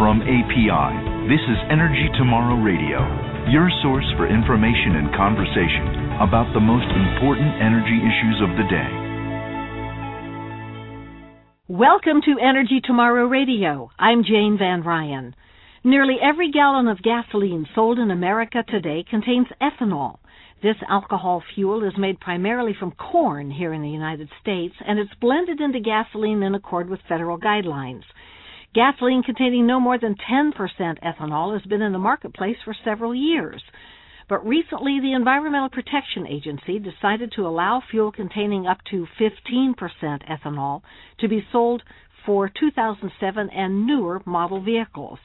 From API, this is Energy Tomorrow Radio, your source for information and conversation about the most important energy issues of the day. Welcome to Energy Tomorrow Radio. I'm Jane Van Ryan. Nearly every gallon of gasoline sold in America today contains ethanol. This alcohol fuel is made primarily from corn here in the United States, and it's blended into gasoline in accord with federal guidelines. Gasoline containing no more than 10% ethanol has been in the marketplace for several years. But recently, the Environmental Protection Agency decided to allow fuel containing up to 15% ethanol to be sold for 2007 and newer model vehicles.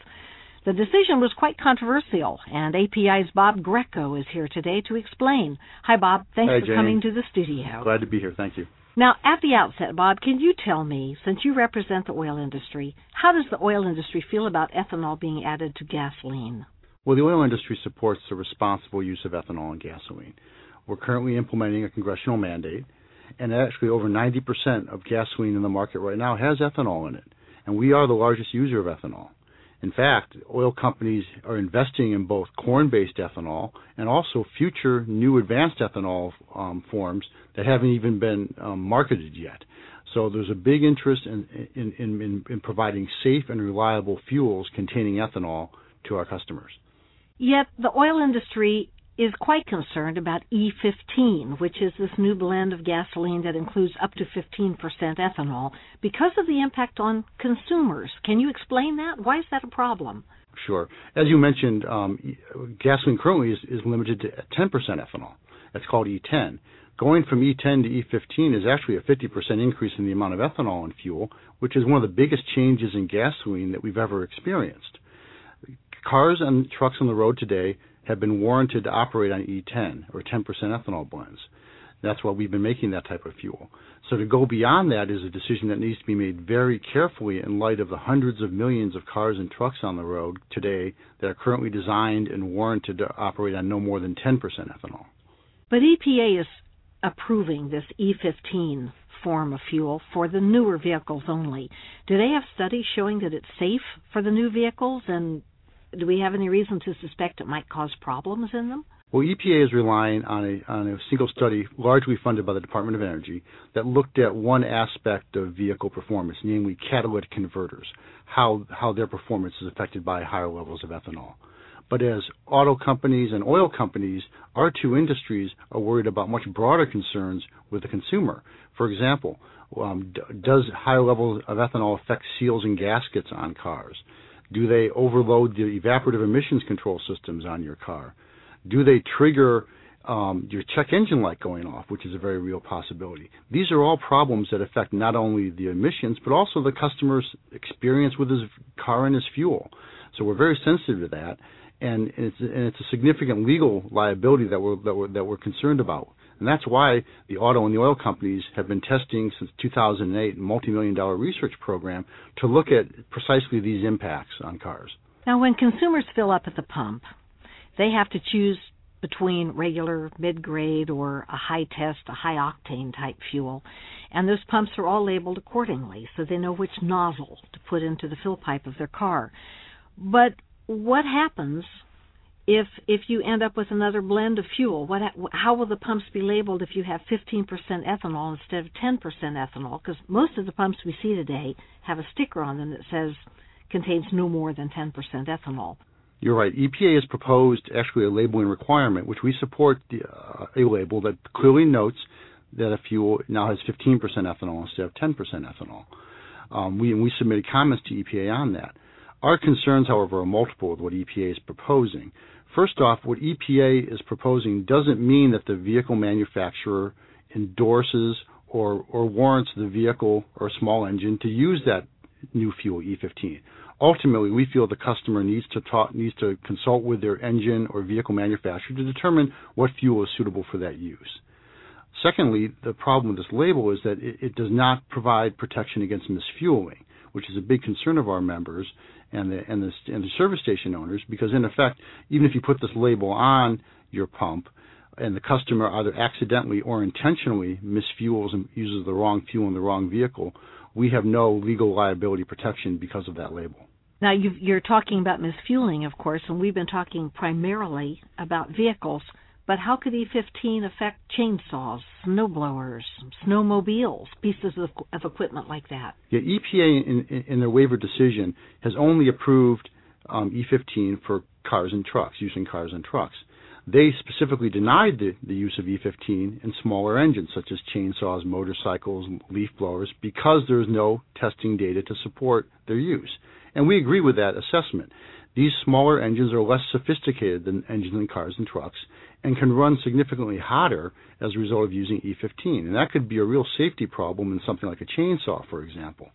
The decision was quite controversial, and API's Bob Greco is here today to explain. Hi, Bob. Thanks Hi, for Jane. coming to the studio. Glad to be here. Thank you. Now, at the outset, Bob, can you tell me, since you represent the oil industry, how does the oil industry feel about ethanol being added to gasoline? Well, the oil industry supports the responsible use of ethanol in gasoline. We're currently implementing a congressional mandate, and actually over 90% of gasoline in the market right now has ethanol in it, and we are the largest user of ethanol. In fact, oil companies are investing in both corn based ethanol and also future new advanced ethanol um, forms that haven't even been um, marketed yet. So there's a big interest in, in, in, in, providing safe and reliable fuels containing ethanol to our customers. Yet the oil industry is quite concerned about E15, which is this new blend of gasoline that includes up to 15% ethanol, because of the impact on consumers. Can you explain that? Why is that a problem? Sure. As you mentioned, um, gasoline currently is, is limited to 10% ethanol. That's called E10. Going from E10 to E15 is actually a 50% increase in the amount of ethanol in fuel, which is one of the biggest changes in gasoline that we've ever experienced. Cars and trucks on the road today have been warranted to operate on E10 or 10% ethanol blends. That's why we've been making that type of fuel. So to go beyond that is a decision that needs to be made very carefully in light of the hundreds of millions of cars and trucks on the road today that are currently designed and warranted to operate on no more than 10% ethanol. But EPA is approving this E15 form of fuel for the newer vehicles only. Do they have studies showing that it's safe for the new vehicles and do we have any reason to suspect it might cause problems in them? Well, EPA is relying on a, on a single study, largely funded by the Department of Energy, that looked at one aspect of vehicle performance, namely catalytic converters, how, how their performance is affected by higher levels of ethanol. But as auto companies and oil companies, our two industries are worried about much broader concerns with the consumer. For example, um, d- does higher levels of ethanol affect seals and gaskets on cars? Do they overload the evaporative emissions control systems on your car? Do they trigger um, your check engine light going off, which is a very real possibility? These are all problems that affect not only the emissions, but also the customer's experience with his car and his fuel. So we're very sensitive to that, and it's, and it's a significant legal liability that we're, that we're, that we're concerned about. And that's why the auto and the oil companies have been testing since 2008 a multi-million dollar research program to look at precisely these impacts on cars. Now, when consumers fill up at the pump, they have to choose between regular, mid-grade, or a high test, a high octane type fuel. And those pumps are all labeled accordingly, so they know which nozzle to put into the fill pipe of their car. But what happens if if you end up with another blend of fuel, what how will the pumps be labeled if you have 15% ethanol instead of 10% ethanol? Because most of the pumps we see today have a sticker on them that says contains no more than 10% ethanol. You're right. EPA has proposed actually a labeling requirement, which we support the, uh, a label that clearly notes that a fuel now has 15% ethanol instead of 10% ethanol. Um, we we submitted comments to EPA on that. Our concerns, however, are multiple with what EPA is proposing. First off, what EPA is proposing doesn't mean that the vehicle manufacturer endorses or, or warrants the vehicle or small engine to use that new fuel E15. Ultimately, we feel the customer needs to talk, needs to consult with their engine or vehicle manufacturer to determine what fuel is suitable for that use. Secondly, the problem with this label is that it, it does not provide protection against misfueling, which is a big concern of our members and the and the and the service station owners because in effect, even if you put this label on your pump and the customer either accidentally or intentionally misfuels and uses the wrong fuel in the wrong vehicle, we have no legal liability protection because of that label. Now, you are talking about misfueling, of course, and we've been talking primarily about vehicles. But how could E15 affect chainsaws, snowblowers, snowmobiles, pieces of, of equipment like that? Yeah, EPA in, in, their waiver decision has only approved um, E15 for cars and trucks, using cars and trucks. They specifically denied the, the use of E15 in smaller engines such as chainsaws, motorcycles, leaf blowers because there is no testing data to support their use. And we agree with that assessment. These smaller engines are less sophisticated than engines in cars and trucks and can run significantly hotter as a result of using E15. And that could be a real safety problem in something like a chainsaw, for example.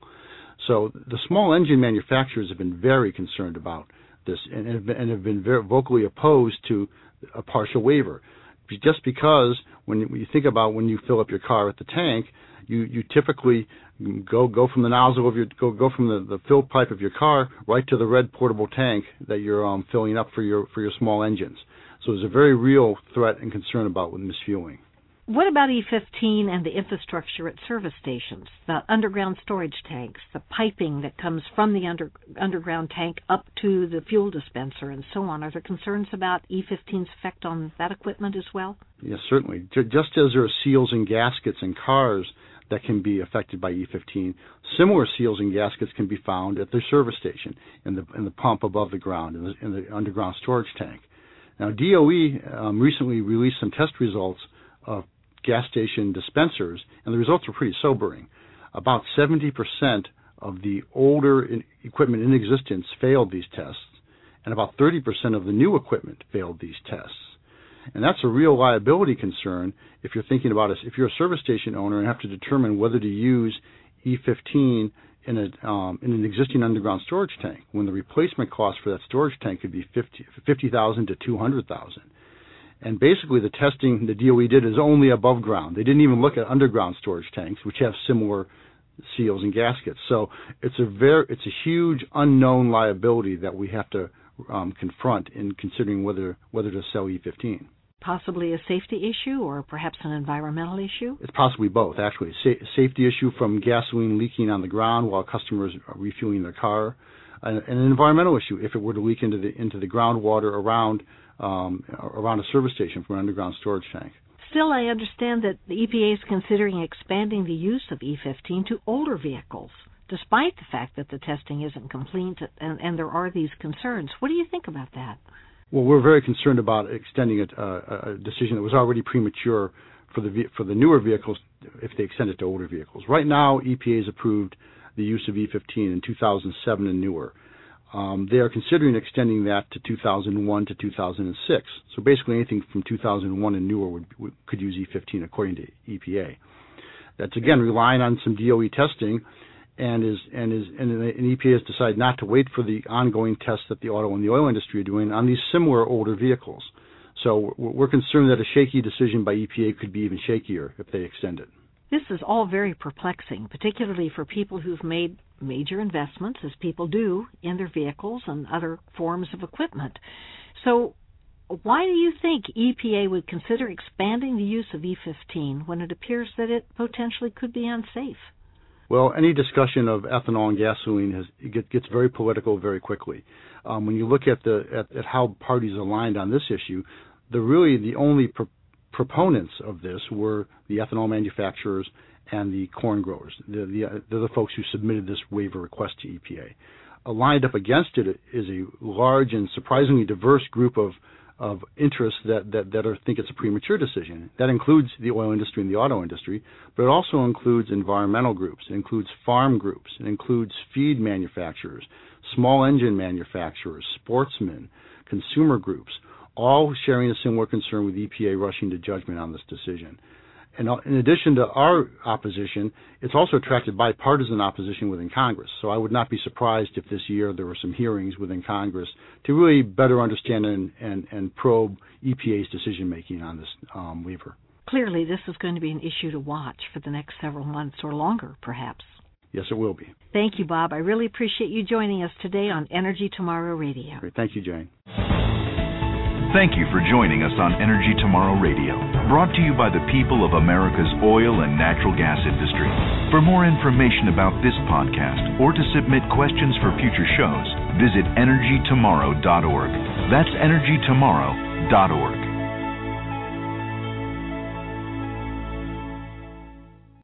So the small engine manufacturers have been very concerned about this and have been, and have been very vocally opposed to a partial waiver. Just because when you think about when you fill up your car at the tank, you, you typically go go from the nozzle of your go go from the, the fill pipe of your car right to the red portable tank that you're um, filling up for your for your small engines. So there's a very real threat and concern about with misfueling. What about E15 and the infrastructure at service stations, the underground storage tanks, the piping that comes from the under, underground tank up to the fuel dispenser, and so on? Are there concerns about E15's effect on that equipment as well? Yes, certainly. Just as there are seals and gaskets in cars that can be affected by E15, similar seals and gaskets can be found at the service station, in the in the pump above the ground, in the, in the underground storage tank. Now, DOE um, recently released some test results of gas station dispensers, and the results were pretty sobering. About 70% of the older in equipment in existence failed these tests, and about 30% of the new equipment failed these tests. And that's a real liability concern if you're thinking about it. If you're a service station owner and have to determine whether to use E15 in, a, um, in an existing underground storage tank, when the replacement cost for that storage tank could be 50 50,000 to 200,000. And basically, the testing the DOE did is only above ground. They didn't even look at underground storage tanks, which have similar seals and gaskets. So it's a very it's a huge unknown liability that we have to um, confront in considering whether whether to sell E15. Possibly a safety issue, or perhaps an environmental issue. It's possibly both, actually. Sa- safety issue from gasoline leaking on the ground while customers are refueling their car, and, and an environmental issue if it were to leak into the into the groundwater around um, around a service station from an underground storage tank. Still, I understand that the EPA is considering expanding the use of E15 to older vehicles, despite the fact that the testing isn't complete and, and there are these concerns. What do you think about that? Well, we're very concerned about extending a, a, a decision that was already premature for the for the newer vehicles if they extend it to older vehicles. Right now, EPA has approved the use of E15 in 2007 and newer. Um, they are considering extending that to 2001 to 2006. So basically, anything from 2001 and newer would, would, could use E15 according to EPA. That's again relying on some DOE testing, and is and is and, and EPA has decided not to wait for the ongoing tests that the auto and the oil industry are doing on these similar older vehicles. So we're concerned that a shaky decision by EPA could be even shakier if they extend it. This is all very perplexing, particularly for people who've made major investments, as people do, in their vehicles and other forms of equipment. So, why do you think EPA would consider expanding the use of E15 when it appears that it potentially could be unsafe? Well, any discussion of ethanol and gasoline has, gets very political very quickly. Um, when you look at the at, at, how parties aligned on this issue, the really the only pro- proponents of this were the ethanol manufacturers and the corn growers. They're the, they're the folks who submitted this waiver request to EPA. Aligned up against it is a large and surprisingly diverse group of of interests that, that, that are, think it's a premature decision. That includes the oil industry and the auto industry, but it also includes environmental groups, it includes farm groups, it includes feed manufacturers, small engine manufacturers, sportsmen, consumer groups, all sharing a similar concern with EPA rushing to judgment on this decision. And uh, in addition to our opposition, it's also attracted bipartisan opposition within Congress. So I would not be surprised if this year there were some hearings within Congress to really better understand and, probe EPA's decision making on this um, waiver. Clearly, this is going to be an issue to watch for the next several months or longer, perhaps. Yes, it will be. Thank you, Bob. I really appreciate you joining us today on Energy Tomorrow Radio. Great. Thank you, Jane. Thank you for joining us on Energy Tomorrow Radio, brought to you by the people of America's oil and natural gas industry. For more information about this podcast or to submit questions for future shows, visit energytomorrow.org. That's energytomorrow.org.